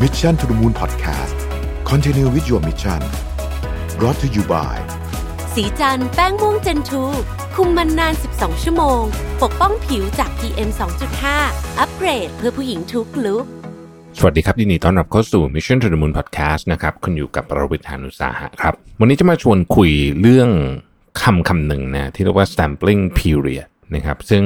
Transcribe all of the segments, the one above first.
Mission to the Moon Podcast Continue with your mission brought to you by สีจันแป้งม่วงเจนทูคุมมันนาน 12 ชั่วโมง ปกป้องผิวจาก PM 2.5 อัปเกรดเพื่อผู้หญิงทุกลุกสวัสดีครับยินดีต้อนรับเข้าสู่ Mission to the Moon Podcast นะครับคุณอยู่กับประวิทยานุสาหะครับ วันนี้จะมาชวนคุยเรื่องคำคำหนึ่งนะที่เรียกว่า sampling period นะครับ ซึ่ง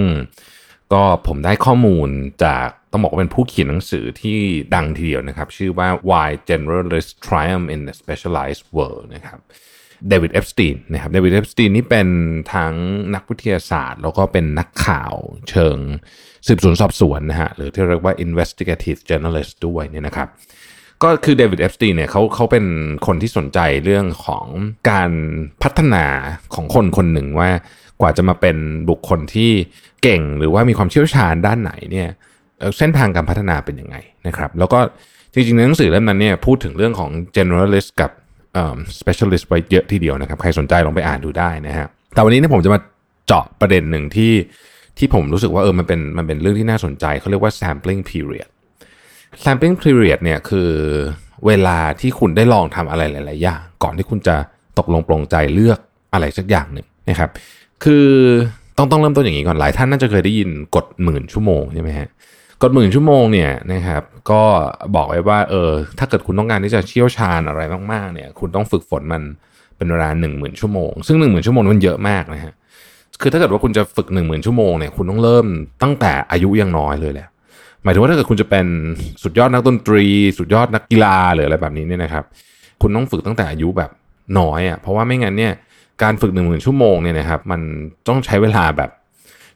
ก็ผมได้ข้อมูลจาก ต้องบอกว่าเป็นผู้เขียนหนังสือที่ดังทีเดียวนะครับ ชื่อว่า Why Generalists Triumph in the Specialized World นะครับเดวิดเอปสตีนนะครับเดวิดเอปสตีนนี่เป็นทั้งนักวิทยาศาสตร์ แล้วก็เป็นนักข่าวเชิงสืบสวนสอบสวนนะฮะหรือที่เรียกว่า investigative journalist ด้วยเนี่ยนะครับก็คือเดวิดเอปสตีนเนี่ยเขาเขาเป็นคนที่สนใจเรื่องของการพัฒนาของคนคนหนึ่งว่ากว่าจะมาเป็นบุคคลที่เก่งหรือว่ามีความเชี่ยวชาญด้านไหนเนี่ย เส้นทางการพัฒนาเป็นยังไงนะครับ แล้วก็จริงๆในหนังสือเล่มนั้นเนี่ยพูดถึงเรื่องของ generalist กับ specialist ไว้เยอะทีเดียวนะครับ ใครสนใจลองไปอ่านดูได้นะฮะแต่วันนี้เนี่ยผมจะมาเจาะประเด็นหนึ่งที่ที่ผมรู้สึกว่าเออมันเป็นมันเป็นเรื่องที่น่าสนใจเขาเรียกว่า sampling period sampling period เนี่ยคือเวลาที่คุณได้ลองทำอะไรหลายๆอย่างก่อนที่คุณจะตกลงปลงใจเลือกอะไรสักอย่างหนึ่งนะครับ คือต้องต้องเริ่มต้นอย่างนี้ก่อนหลายท่านน่าจะเคยได้ยินกฎหมื่นชั่วโมงใช่ไหมฮะ กฎหมื่นชั่วโมงเนี่ยนะครับก็บอกไว้ว่าเออถ้าเกิดคุณต้องการที่จะเชี่ยวชาญอะไรมากๆเนี่ยคุณต้องฝึกฝนมันเป็นเวลาหนึ่งหมื่นชั่วโมง ซึ่งหนึ่งหมื่นชั่วโมงมันเยอะมากนะฮะคือถ้าเกิดว่าคุณจะฝึกหนึ่งหมื่นชั่วโมงเนี่ยคุณต้องเริ่มตั้งแต่อายุยังน้อยเลยแหละหมายถึงว่าถ้าเกิดคุณจะเป็นสุดยอดนักดนตรี สุดยอดนักกีฬาหรืออะไรแบบนี้เนี่ยนะครับ คุณต้องฝึกตั้งแต่อายุแบบน้อยอะ่ะเพราะว่าไม่งั้นเนี่ยการฝึกหนึ่งหมื่นชั่วโมงเนี่ยนะครับมันต้องใช้เวลาแบบ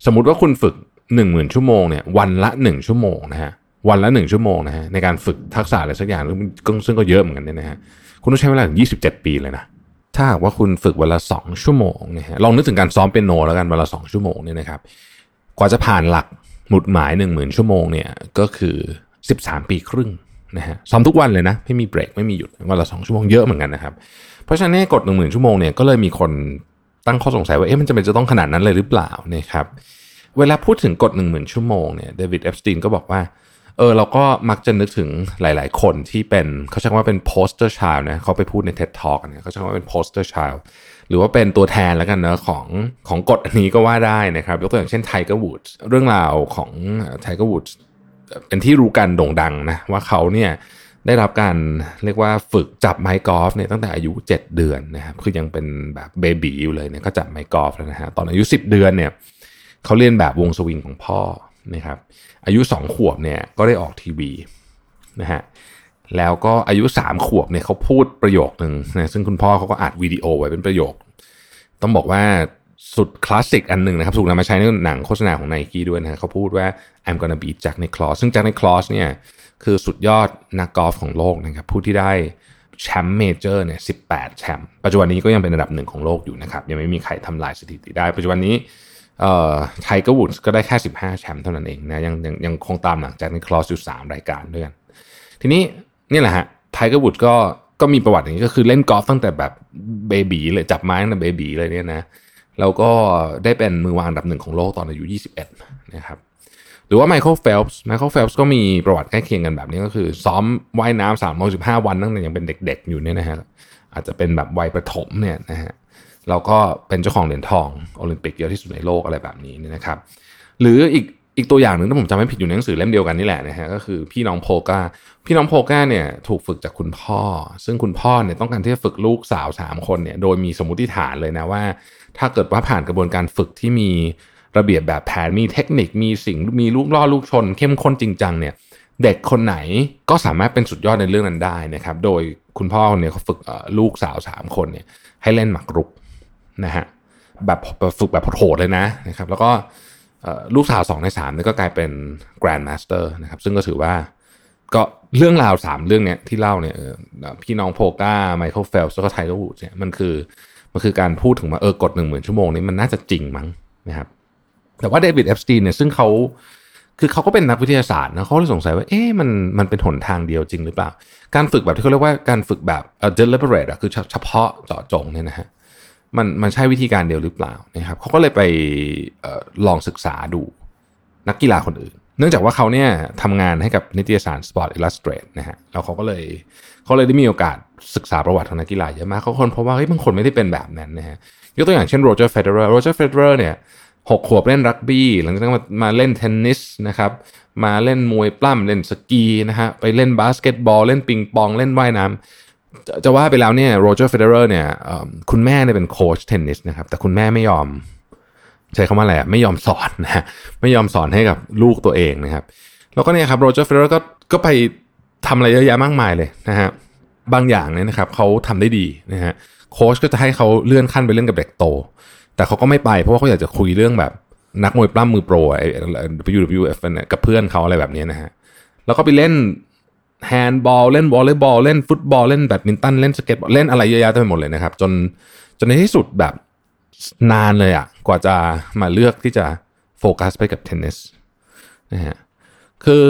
สมมติว่าคุณฝึก หนึ่งหมื่นชั่วโมงเนี่ยวันละหนึ่งชั่วโมงนะฮะวันละหนึ่งชั่วโมงนะฮะในการฝึกทักษะอะไรสักอย่างซึ่งซึ่งก็เยอะเหมือนกันเนี่ยนะฮะคุณต้องใช้เวลาถึงยี่สิบเจ็ดปีเลยนะถ้าหากว่าคุณฝึกวันละสองชั่วโมงนี่ยฮะลองนึกถึงการซ้อมเปียโนแล้วกันวันละสองชั่วโมงเนี่ยนะครับกว่าจะผ่านหลักหมุดหมายหนึ่งหมื่นชั่วโมงเนี่ยก็คือสิบสามปีครึ่งนะฮะซ้อมทุกวันเลยนะไม่มีเบรกไม่มีหยุดวันละสองชั่วโมงเยอะเหมือนกันนะครับเพราะฉะนั้นกดหนึ่งหมื่นชั่วโมงเนี่ยก็เลยมีคนตั้งข้อสงสัยว่าเอ๊ะมันจะเป็นจะต้องขนาดนั้นเลยหรือเปล่านะครับ เวลาพูดถึงกฎหนึ่งหมื่นชั่วโมงเนี่ยเดวิดเอฟสตีนก็บอกว่าเออเราก็มักจะนึกถึงหลาย ๆ คนที่เป็นเขาใช้คำว่าเป็น poster child นะเขาไปพูดใน TED Talk เนี่ยเขาใช้คำว่าเป็น poster child หรือว่าเป็นตัวแทนแล้วกันเนะของของกฎอันนี้ก็ว่าได้นะครับยกตัวอย่างเช่นไทเกอร์วูดเรื่องราวของไทเกอร์วูดเป็นที่รู้กันโด่งดังนะว่าเขาเนี่ยได้รับการเรียกว่าฝึกจับไม้กอล์ฟเนี่ยตั้งแต่อายุ 7 เดือนนะครับคือยังเป็นแบบ baby อยู่เลยเนี่ยก็จับไม้กอล์ฟแล้วนะฮะตอนอายุ 10 เดือนเนี่ย เขาเลียนแบบวงสวิงของพ่อนะครับอายุ 2 ขวบเนี่ยก็ได้ออกทีวีนะฮะแล้วก็อายุ 3 ขวบเนี่ยเขาพูดประโยคหนึ่งนะซึ่งคุณพ่อเขาก็อัดวิดีโอไว้เป็นประโยค ต้องบอกว่าสุดคลาสสิกอันหนึ่งนะครับถูกนำมาใช้ในหนังโฆษณาของไนกี้ด้วยนะเขาพูดว่า I'm gonna beat Jack Nicklaus ซึ่ง Jack Nicklaus เนี่ยคือสุดยอดนักกอล์ฟของโลกนะครับผู้ที่ได้แชมป์ major เนี่ย18แชมป์ปัจจุบันนี้ก็ยังเป็นระดับหนึ่งของโลกอยู่นะครับยังไม่มีใครทำลายสถิติได้ ปัจจุบันนี้ ไทเกอร์วูดก็ได้แค่ 15 แชมป์เท่านั้นเองนะยังยังยังคงตามหลังจากนิคลอสอยู่3รายการด้วยกันทีนี้นี่แหละฮะไทเกอร์วูดก็ก็มีประวัติอย่างนี้ก็คือเล่นกอล์ฟตั้งแต่แบบ baby เลยจับไม้ตั้งแต่ baby เลยเนี่ยนะแล้วก็ได้เป็นมือวางอันดับหนึ่งของโลกตอนอายุ 21 นะครับหรือว่าไมเคิลเฟลป์ไมเคิลเฟลป์ก็มีประวัติใกล้เคียงกันแบบนี้ก็คือ ซ้อมว่ายน้ำสามร้อยสิบห้าวันตั้งแต่ยังเป็นเด็กๆอยู่เนี่ยนะฮะอาจจะเป็นแบบวัยประถมเนี่ยนะฮะ แล้วก็เป็นเจ้าของเหรียญทองโอลิมปิกเยอะที่สุดในโลกอะไรแบบนี้เนี่ยนะครับ หรืออีกอีกตัวอย่างหนึ่งถ้าผมจำไม่ผิดอยู่ในหนังสือเล่มเดียวกันนี่แหละนะฮะก็คือพี่น้องโพลการ์พี่น้องโพกาเนี่ยถูกฝึกจากคุณพ่อ ซึ่งคุณพ่อเนี่ยต้องการที่จะฝึกลูกสาวสามคนเนี่ยโดยมีสมมติฐานเลยนะว่า ถ้าเกิดว่าผ่านกระบวนการฝึกที่มีระเบียบแบบแผนมีเทคนิคมีสิ่งมีลูกล่อลูกชน เข้มข้นจริงจังเนี่ยเด็กคนไหนก็สามารถเป็นสุดยอดในเรื่องนั้นได้นะครับ โดยคุณพ่อเนี่ยเขาฝึกลูกสาวสามคนเนี่ยให้เล่นหมากรุก นะฮะแบบฝึกแบบโหดเลยนะนะครับ แล้วก็ลูกสาวสองในสามนี่ก็กลายเป็น grandmaster นะครับ ซึ่งก็ถือว่าก็เรื่องราวสามเรื่องเนี้ยที่เล่าเนี่ยพี่น้องโพลการ์ไมเคิลเฟลส์แล้วก็ไทเกอร์วูดเนี่ยมันคือมันคือการพูดถึงว่าเออกฎหนึ่งหมื่นชั่วโมงนี้มันน่าจะจริงมั้งนะครับ แต่ว่าเดวิดเอปสตีนเนี่ยซึ่งเขาคือเขาก็เป็นนักวิทยาศาสตร์นะเขาเลยสงสัยว่าเอ๊ะมันมันเป็นหนทางเดียวจริงหรือเปล่า การฝึกแบบที่เขาเรียกว่าการฝึกแบบเอ่อ deliberate อะคือเฉพาะเจาะจงเนี่ยนะฮะ มันมันใช่วิธีการเดียวหรือเปล่านะครับเขาก็เลยไปออลองศึกษาดูนักกีฬาคนอื่น เนื่องจากว่าเขาเนี่ยทำงานให้กับนิตยสาร Sports Illustrated นะฮะแล้วเขาก็เลยเขาเลยได้มีโอกาสศึกษาประวัติของนักกีฬาเยอะมากเขาค้นพบว่าเฮ้ยบางคนไม่ได้เป็นแบบนั้นนะฮะยกตัวอย่างเช่นโรเจอร์เฟเดอร์โรเจอร์เฟเดอร์เนี่ยหกขวบเล่นรักบี้หลังจากนั้นมามาเล่นเทนนิสนะครับมาเล่นมวยปล้ำเล่นสกีนะฮะไปเล่นบาสเกตบอลเล่นปิงปองเล่นว่ายน้ำ จะว่าไปแล้วเนี่ยโรเจอร์เฟเดอร์เนี่ยคุณแม่เนี่ยเป็นโค้ชเทนนิสนะครับ แต่คุณแม่ไม่ยอม ใช้คำว่าอะไรอะไม่ยอมสอนนะไม่ยอมสอนให้กับลูกตัวเองนะครับ แล้วก็เนี่ยครับโรเจอร์เฟเดอร์ก็ก็ไปทำอะไรเยอะแยะมากมายเลยนะฮะบางอย่างเนี่ยนะครับเขาทำได้ดีนะฮะโค้ชก็จะให้เขาเลื่อนขั้นไปเล่นกับเด็กโต แต่เขาก็ไม่ไปเพราะว่าเขาอยากจะคุยเรื่องแบบนักมวยปล้ำมือโปรไอ้ WWF เนี่ยกับเพื่อนเขาอะไรแบบนี้นะฮะแล้วก็ไปเล่น แฮนด์บอลเล่นวอลเลย์บอลเล่นฟุตบอลเล่นแบดมินตันเล่นสเก็ตบอร์ดเล่นอะไรเยอะแยะไปหมดเลยนะครับ จนจนในที่สุดแบบนานเลยอะกว่าจะมาเลือกที่จะโฟกัสไปกับเทนนิสนะฮะคือ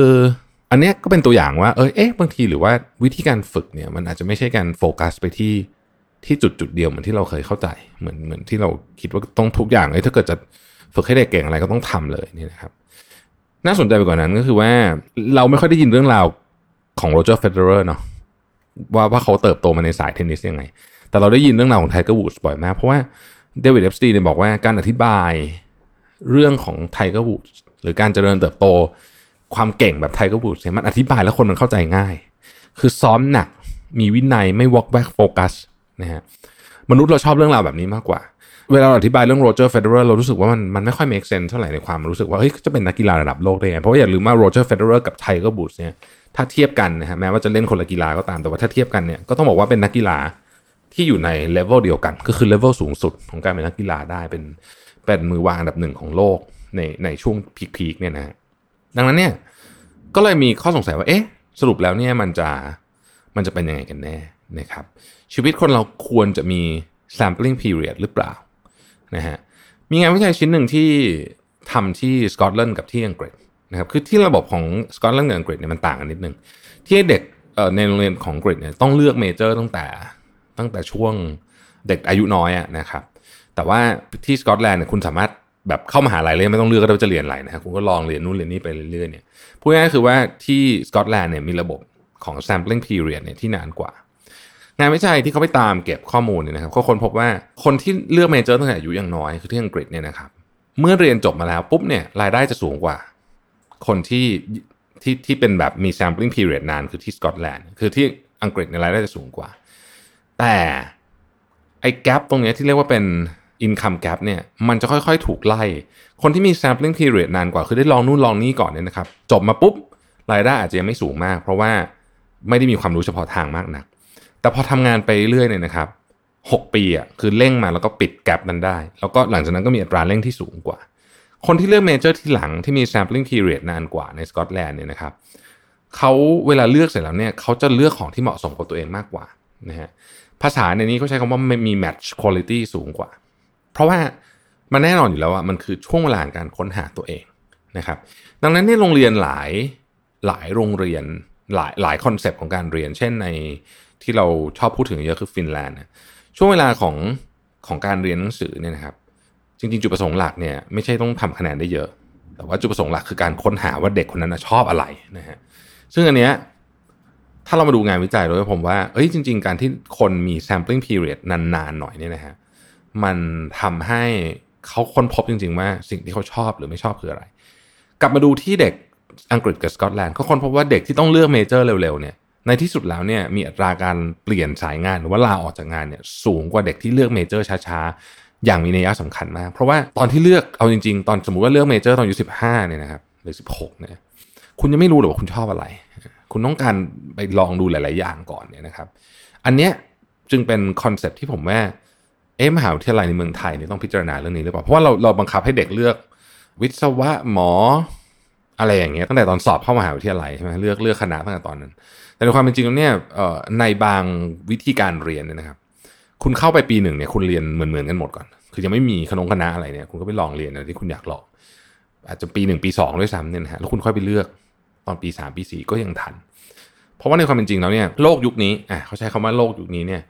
อันเนี้ยก็เป็นตัวอย่างว่าเออเอ๊ะบางทีหรือว่าวิธีการฝึกเนี่ยมันอาจจะไม่ใช่การโฟกัสไปที่ที่จุดจุดเดียวเหมือนที่เราเคยเข้าใจเหมือนเหมือนที่เราคิดว่าต้องทุกอย่างเลยถ้าเกิดจะฝึกให้เด็กเก่งอะไรก็ต้องทำเลยนี่นะครับ น่าสนใจไปกว่านั้นก็คือว่าเราไม่ค่อยได้ยินเรื่องราว ของโรเจอร์เฟเดอร์เนาะว่าว่าเขาเติบโตมาในสายเทนนิสยังไง แต่เราได้ยินเรื่องราวของไทเกอร์วูดส์บ่อยมาก เพราะว่าเดวิดเอปสตีนเนี่ยบอกว่าการอธิบายเรื่องของไทเกอร์วูดส์หรือการเจริญเติบโตความเก่งแบบไทเกอร์วูดส์เนี่ยมันอธิบายแล้วคนมันเข้าใจง่าย คือซ้อมหนักมีวินัยไม่วอกแวกโฟกัสนะฮะมนุษย์เราชอบเรื่องราวแบบนี้มากกว่า เวลาเราอธิบายเรื่องโรเจอร์เฟเดอร์เรารู้สึกว่ามันมันไม่ค่อย make sense เท่าไหร่ในความรู้สึกว่าเฮ้ยจะเป็นนักกีฬาระดับโลกได้ไงเพราะว่าอย่าลืมว่าโรเจอร์เฟเดอร์กับไทเกอร์วูดเนี่ย ถ้าเทียบกันนะฮะแม้ว่าจะเล่นคนละกีฬาก็ตามแต่ว่าถ้าเทียบกันเนี่ยก็ต้องบอกว่าเป็นนักกีฬาที่อยู่ในเลเวลเดียวกัน ก็คือเลเวลสูงสุดของการเป็นนักกีฬาได้เป็นเป็นมือวางอันดับหนึ่งของโลกในในช่วง peak ๆเนี่ยนะฮะดังนั้นเนี่ยก็เลยมีข้อสงสัยว่าเอ๊ะสรุปแล้วเนี่ยมันจะมันจะเป็นยังไงกันแน่นะครับ ชีวิตคนเราควรจะมี sampling period หรือเปล่านะฮะมีงานวิจัยชิ้นหนึ่งที่ทำที่สกอตแลนด์กับที่อังกฤษ นะครับคือที่ระบบของสกอตแลนด์กับอังกฤษเนี่ยมันต่างกันนิดนึงที่เด็กในโรงเรียนของอังกฤษเนี่ยต้องเลือก major ตั้งแต่ตั้งแต่ช่วงเด็กอายุน้อยอะนะครับแต่ว่าที่สกอตแลนด์เนี่ยคุณสามารถแบบเข้ามหาลัยเลยไม่ต้องเลือกก็ได้จะเรียนอะไรนะครับคุณก็ลองเรียนนู่นเรียนนี่ไปเรื่อยๆเนี่ยพูดง่ายๆคือว่าที่สกอตแลนด์เนี่ยมีระบบของ sampling period เนี่ยที่นานกว่า งานวิจัยที่เขาไปตามเก็บข้อมูลเนี่ยนะครับก็ค้นพบว่าคนที่เลือกเมเจอร์ตั้งแต่อายุยังน้อยคือที่อังกฤษเนี่ยนะครับเมื่อเรียนจบมาแล้วปุ๊บเนี่ยรายได้จะสูงกว่า คนที่ที่ที่เป็นแบบมี sampling period นานคือที่สกอตแลนด์คือที่อังกฤษในรายได้จะสูงกว่า แต่ไอ้แกลตรงนี้ที่เรียกว่าเป็น income gap เนี่ยมันจะค่อยๆ ถูกไล่ คนที่มี sampling period นานกว่า คือได้ลองนู่นลองนี่ก่อนเนี่ยนะครับ จบมาปุ๊บ รายได้อาจจะยังไม่สูงมาก เพราะว่าไม่ได้มีความรู้เฉพาะทางมากนัก แต่พอทำงานไปเรื่อยเนี่ยนะครับ6ปีอะคือเร่งมาแล้วก็ปิด gap นั้นได้ แล้วก็หลังจากนั้นก็มีอัตราเร่งที่สูงกว่า คนที่เลือก major ทีหลังที่มี sampling period นานกว่าในสกอตแลนด์เนี่ยนะครับเขาเวลาเลือกเสร็จแล้วเนี่ยเขาจะเลือกของที่เหมาะสมกับตัวเองมากกว่านะฮะภาษาในนี้เขาใช้คำว่ามี match quality สูงกว่า เพราะว่ามันแน่นอนอยู่แล้วว่ามันคือช่วงเวลาการค้นหาตัวเองนะครับ ดังนั้นในโรงเรียนหลายหลายโรงเรียนหลายหลาย concept ของการเรียน เช่นในที่เราชอบพูดถึงเยอะคือฟินแลนด์ช่วงเวลาของของการเรียนหนังสือเนี่ยนะครับ จริงๆ จุดประสงค์หลักเนี่ยไม่ใช่ต้องทำคะแนนได้เยอะ แต่ว่าจุดประสงค์หลักคือการค้นหาว่าเด็กคนนั้นชอบอะไรนะฮะซึ่งอันเนี้ยถ้าเรามาดูงานวิจัยโดยผมว่าเอ้ยจริง ๆ การที่คนมี sampling period นานๆหน่อยเนี่ยนะฮะมันทำให้เขาค้นพบจริง ๆ ว่าสิ่งที่เขาชอบหรือไม่ชอบคืออะไร กลับมาดูที่เด็กอังกฤษกับสกอตแลนด์เขาค้นพบว่าเด็กที่ต้องเลือก major เร็วๆเนี่ยในที่สุดแล้วเนี่ยมีอัตราการเปลี่ยนสายงานหรือว่าลาออกจากงานเนี่ยสูงกว่าเด็กที่เลือก major ช้าๆ อย่างมีนัยสำคัญมาก เพราะว่าตอนที่เลือกเอาจริง ๆ ตอนสมมติว่าเลือก major ตอนอายุสิบห้าเนี่ยนะครับหรือสิบหกเนี่ยคุณยังไม่รู้หรอกว่าคุณชอบอะไร คุณต้องการไปลองดูหลาย ๆ อย่างก่อนเนี่ยนะครับ อันเนี้ยจึงเป็นคอนเซปที่ผมว่าเอ๊ะมหาวิทยาลัยในเมืองไทยเนี่ยต้องพิจารณาเรื่องนี้หรือเปล่าเพราะว่าเราเราบังคับให้เด็กเลือก วิศวะหมออะไรอย่างเงี้ยตั้งแต่ตอนสอบเข้ามหาวิทยาลัยใช่ไหมเลือกเลือกคณะตั้งแต่ตอนนั้น แต่ในความเป็นจริงแล้วเนี่ยในบางวิธีการเรียนเนี่ยนะครับ คุณเข้าไปปีหนึ่งเนี่ยคุณเรียนเหมือนเหมือนกันหมดก่อน คือยังไม่มีขนงคณะอะไรเนี่ย คุณก็ไปลองเรียนอะไรที่คุณอยากลอง อาจจะปีหนึ่งปีสองด้วยซ้ำเนี่ยนะฮะแล้วคุณค่อยไปเลือกตอนปีสามปีสี่ก็ยังทัน เพราะว่าในความเป็นจริงแล้วเนี่ยโลกยุคนี้อะเขาใช้คำว่าโลกยุคนี้เนี่ย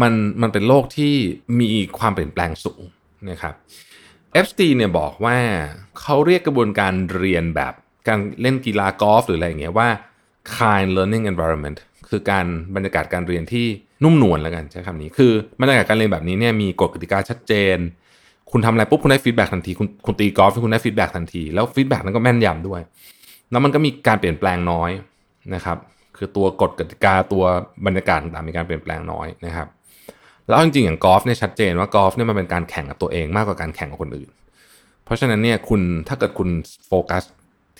มันมันเป็นโลกที่มีความเปลี่ยนแปลงสูงนะครับเอฟสตีเนี่ยบอกว่าเขาเรียกกระบวนการเรียนแบบการเล่นกีฬากอล์ฟหรืออะไรอย่างเงี้ยว่า kind learning environment คือการบรรยากาศการเรียนที่นุ่มนวลแล้วกันใช้คำนี้ คือบรรยากาศการเรียนแบบนี้เนี่ยมีกฎกติกาชัดเจน คุณทำอะไรปุ๊บคุณได้ feedback ทันที คุณคุณตีกอล์ฟคุณได้ feedback ทันที แล้ว feedback นั้นก็แม่นยำด้วย แล้วมันก็มีการเปลี่ยนแปลงน้อยนะครับ คือตัวกฎกติกาตัวบรรยากาศต่างมีการเปลี่ยนแปลงน้อยนะครับแล้วจริงๆอย่างกอล์ฟเนี่ยชัดเจนว่ากอล์ฟเนี่ยมันเป็นการแข่งกับตัวเองมากกว่าการแข่งกับคนอื่น เพราะฉะนั้นเนี่ยคุณถ้าเกิดคุณโฟกัส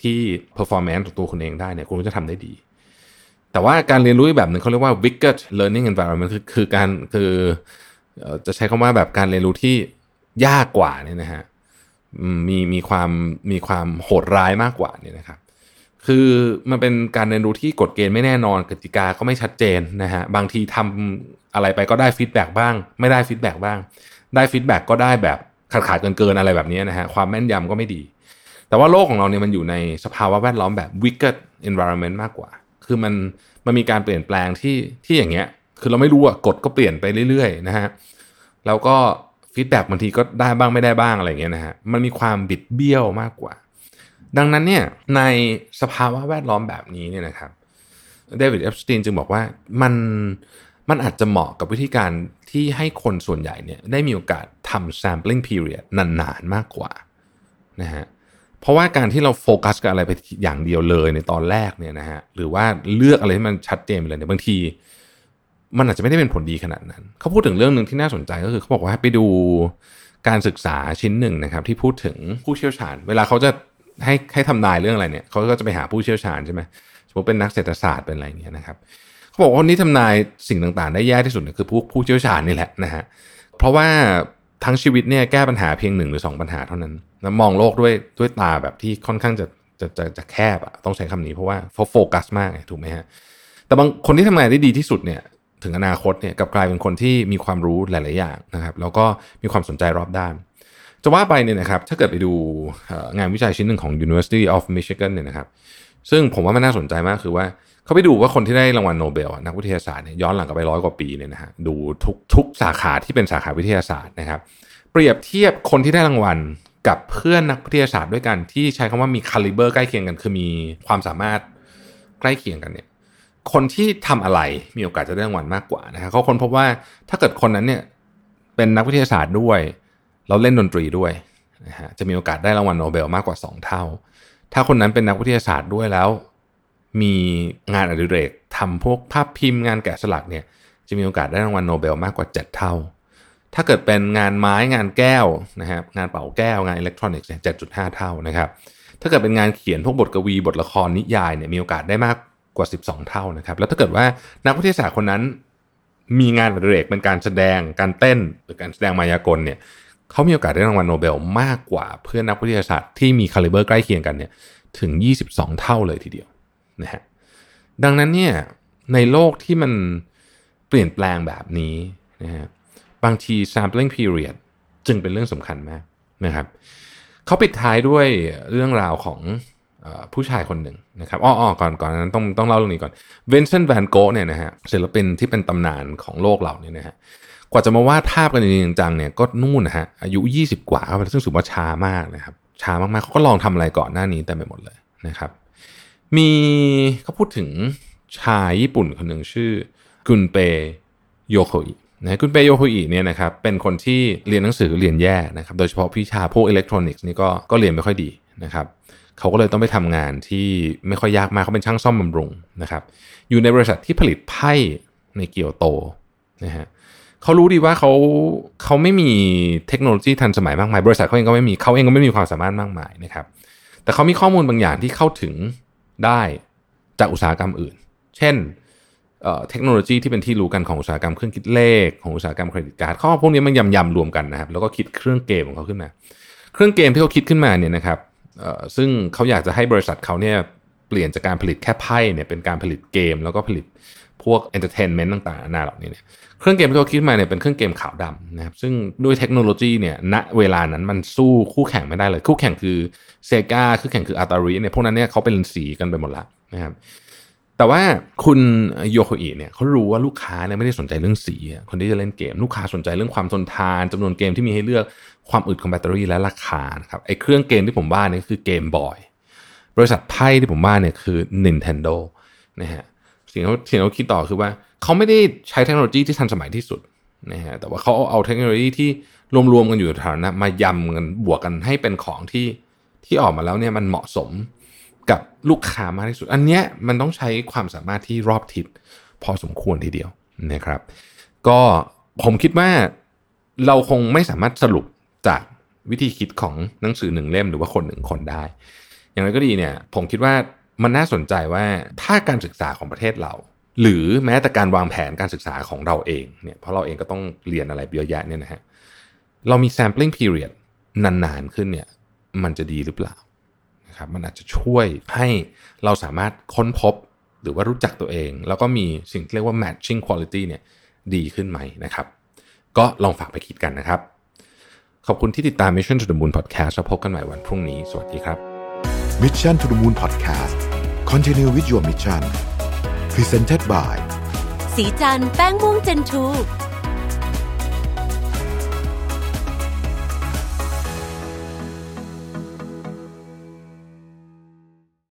ที่ performance ของตัวคุณเองได้เนี่ยคุณก็จะทำได้ดี แต่ว่าการเรียนรู้แบบหนึ่งเขาเรียกว่า wicked learning environment คือคือการคือจะใช้คำว่าแบบการเรียนรู้ที่ยากกว่าเนี่ยนะฮะมีมีความมีความโหดร้ายมากกว่าเนี่ยนะครับคือมันเป็นการเรียนรู้ที่กฎเกณฑ์ไม่แน่นอนกติกาก็ไม่ชัดเจนนะฮะบางทีทำอะไรไปก็ได้ feedback บ้าง ไม่ได้ feedback บ้าง ได้ feedback ก็ได้แบบขาดขาดเกินเกินอะไรแบบนี้นะฮะความแม่นยำก็ไม่ดี แต่ว่าโลกของเราเนี่ยมันอยู่ในสภาวะแวดล้อมแบบ wicked environment มากกว่า คือมันมันมีการเปลี่ยนแปลงที่ที่อย่างเงี้ย คือเราไม่รู้อะกฎก็เปลี่ยนไปเรื่อยๆนะฮะแล้วก็ feedback บางทีก็ได้บ้างไม่ได้บ้างอะไรเงี้ยนะฮะมันมีความบิดเบี้ยวมากกว่า ดังนั้นเนี่ยในสภาวะแวดล้อมแบบนี้เนี่ยนะครับเดวิดเอปสตีนจึงบอกว่ามันมันอาจจะเหมาะกับวิธีการที่ให้คนส่วนใหญ่เนี่ยได้มีโอกาสทำ sampling period นานๆมากกว่านะฮะ เพราะว่าการที่เราโฟกัสกับอะไรไปอย่างเดียวเลยในตอนแรกเนี่ยนะฮะหรือว่าเลือกอะไรที่มันชัดเจนไปเลยเนี่ยบางที มันอาจจะไม่ได้เป็นผลดีขนาดนั้น เขาพูดถึงเรื่องหนึ่งที่น่าสนใจก็คือเขาบอกว่าไปดูการศึกษาชิ้นหนึ่งนะครับ ที่พูดถึงผู้เชี่ยวชาญ เวลาเขาจะให้ให้ทำนายเรื่องอะไรเนี่ยเขาก็จะไปหาผู้เชี่ยวชาญใช่ไหมสมมติเป็นนักเศรษฐศาสตร์เป็นอะไรอย่างเงี้ยนะครับเขาบอกว่านี่ทำนายสิ่งต่างๆ ได้แย่ที่สุดเนี่ยคือผู้ผู้เชี่ยวชาญนี่แหละนะฮะเพราะว่าทั้งชีวิตเนี่ยแก้ปัญหาเพียงหนึ่งหรือสองปัญหาเท่านั้น แล้วมองโลกด้วยด้วยตาแบบที่ค่อนข้างจะจะจะจะแคบอะต้องใช้คำนี้เพราะว่าเขาโฟกัสมากไงถูกไหมฮะแต่บางคนที่ทำงานได้ดีที่สุดเนี่ยถึงอนาคตเนี่ยกลับกลายเป็นคนที่มีความรู้หลาย ๆ อย่างนะครับ แล้วก็มีความสนใจรอบด้าน จะว่าไปเนี่ยนะครับ ถ้าเกิดไปดูงานวิจัยชิ้นหนึ่งของ University of Michigan เนี่ยนะครับ ซึ่งผมว่ามันน่าสนใจมากคือว่าเขาไปดูว่าคนที่ได้รางวัลโนเบลอะนักวิทยาศาสตร์เนี่ยย้อนหลังกลับไปร้อยกว่าปีเนี่ยนะฮะดูทุกทุกสาขาที่เป็นสาขาวิทยาศาสตร์นะครับ เปรียบเทียบคนที่ได้รางวัล กับเพื่อนนักวิทยาศาสตร์ด้วยกันที่ใช้คำว่ามีคาลิเบอร์ใกล้เคียงกัน คือมีความสามารถใกล้เคียงกันเนี่ยคนที่ทำอะไรมีโอกาสจะได้รางวัลมากกว่านะครับเขาค้นพบว่าถ้าเกิดคนนั้นเนี่ยเป็นนักวิทยาศาสตร์ด้วยแล้วเล่นดนตรีด้วยนะฮะจะมีโอกาสได้รางวัลโนเบลมากกว่า 2 เท่า ถ้าคนนั้นเป็นนักวิทยาศาสตร์ด้วยแล้ว มีงานอดิเรกทำพวกภาพพิมพ์งานแกะสลักเนี่ยจะมีโอกาสได้รางวัลโนเบลมากกว่า 7 เท่า ถ้าเกิดเป็นงานไม้งานแก้วนะครับงานเป่าแก้วงานอิเล็กทรอนิกส์เนี่ย7.5เท่านะครับถ้าเกิดเป็นงานเขียนพวกบทกวีบทละครนิยายเนี่ยมีโอกาสได้มากกว่า 12 เท่านะครับ แล้วถ้าเกิดว่านักวิทยาศาสตร์คนนั้น มีงานอดิเรกเป็นการแสดงการเต้นหรือการแสดงมายากลเนี่ยเขามีโอกาสได้รางวัลโนเบลมากกว่าเพื่อนนักวิทยาศาสตร์ที่มี caliber ใกล้เคียงกันเนี่ยถึง 22 เท่าเลยทีเดียวนะฮะดังนั้นเนี่ยในโลกที่มันเปลี่ยนแปลงแบบนี้นะฮะ บางที sampling period จึงเป็นเรื่องสำคัญมากนะครับเขาปิดท้ายด้วยเรื่องราวของผู้ชายคนหนึ่งนะครับอ้อๆก่อนก่อนนั้นต้องต้องเล่าเรื่องนี้ก่อนเวนเซนแวนโกเนี่ยนะฮะศิลปินที่เป็นตำนานของโลกเราเนี่ยนะฮะกว่าจะมาวาดภาพกันจริงจังเนี่ยก็นู่นนะฮะอายุ 20 กว่าครับซึ่งถือว่าช้ามากนะครับช้ามากๆเขาก็ลองทำอะไรก่อนหน้านี้แต่ไปหมดเลยนะครับมีเขาพูดถึงชายญี่ปุ่นคนหนึ่งชื่อกุนเปโยโคอิ นะกุนเปโยโคอิเนี่ยนะครับเป็นคนที่เรียนหนังสือเรียนแย่นะครับโดยเฉพาะวิชาพวกอิเล็กทรอนิกส์นี่ก็ก็เรียนไม่ค่อยดีนะครับเขาก็เลยต้องไปทำงานที่ไม่ค่อยยากมากเขาเป็นช่างซ่อมบำรุงนะครับอยู่ในบริษัทที่ผลิตไพ่ในเกียวโตนะฮะเขารู้ดีว่าเขาเขาไม่มีเทคโนโลยีทันสมัยมากมาย บริษัทเขาเองก็ไม่มีเขาเองก็ไม่มีความสามารถมากมายนะครับแต่เขามีข้อมูลบางอย่างที่เข้าถึงได้จากอุตสาหกรรมอื่น เช่น เทคโนโลยีที่เป็นที่รู้กันของอุตสาหกรรมเครื่องคิดเลขของอุตสาหกรรมเครดิตการ์ดข้อพวกนี้มันยำยำรวมกันนะครับแล้วก็คิดเครื่องเกมของเขาขึ้นมา เครื่องเกมที่เขาคิดขึ้นมาเนี่ยนะครับซึ่งเขาอยากจะให้บริษัทเขาเนี่ยเปลี่ยนจากการผลิตแค่ไพ่เนี่ยเป็นการผลิตเกม แล้วก็ผลิตพวก entertainment ต่างๆนานาเหล่านี้เนี่ยเครื่องเกมที่เขาคิดมาเนี่ยเป็นเครื่องเกมขาวดำนะครับซึ่งด้วยเทคโนโลยีเนี่ยณเวลานั้นมันสู้คู่แข่งไม่ได้เลย คู่แข่งคือ Sega คู่แข่งคือ Atari เนี่ยพวกนั้นเนี่ยเขาเป็นสีกันไปหมดแล้วนะครับ แต่ว่าคุณโยโคอิเนี่ยเขารู้ว่าลูกค้าเนี่ยไม่ได้สนใจเรื่องสี คนที่จะเล่นเกม ลูกค้าสนใจเรื่องความทนทานจำนวนเกมที่มีให้เลือกความอึดของแบตเตอรี่และราคานะครับไอ้เครื่องเกมที่ผมว่าเนี่ยคือ Game Boyบริษัทไพ่ที่ผมว่าเนี่ยคือ Nintendo นะฮะสิ่งที่สิ่งเราคิดต่อคือว่าเขาไม่ได้ใช้เทคโนโลยีที่ทันสมัยที่สุดนะฮะแต่ว่าเขาเอาเทคโนโลยีที่รวมๆกันอยู่แถวนั้นมายำกันบวกกันให้เป็นของที่ที่ออกมาแล้วเนี่ยมันเหมาะสม กับลูกค้ามากที่สุด อันเนี้ยมันต้องใช้ความสามารถที่รอบทิศพอสมควรทีเดียวนะครับ ก็ผมคิดว่าเราคงไม่สามารถสรุปจากวิธีคิดของหนังสือหนึ่งเล่มหรือว่าคนหนึ่งคนได้ อย่างไรก็ดีเนี่ย ผมคิดว่ามันน่าสนใจว่าถ้าการศึกษาของประเทศเรา หรือแม้แต่การวางแผนการศึกษาของเราเองเนี่ยเพราะเราเองก็ต้องเรียนอะไรเยอะแยะเนี่ยนะฮะเรามี sampling period นานๆขึ้นเนี่ย มันจะดีหรือเปล่า นะครับมันอาจจะช่วยให้เราสามารถค้นพบหรือว่ารู้จักตัวเอง แล้วก็มีสิ่งที่เรียกว่า matching quality เนี่ยดีขึ้นไหมนะครับ ก็ลองฝากไปคิดกันนะครับ ขอบคุณที่ติดตาม Mission to the Moon Podcast แล้วพบกันใหม่วันพรุ่งนี้ สวัสดีครับ Mission to the Moon Podcast Continue with your mission Presented by สีจันแป้งม่วงเจนทู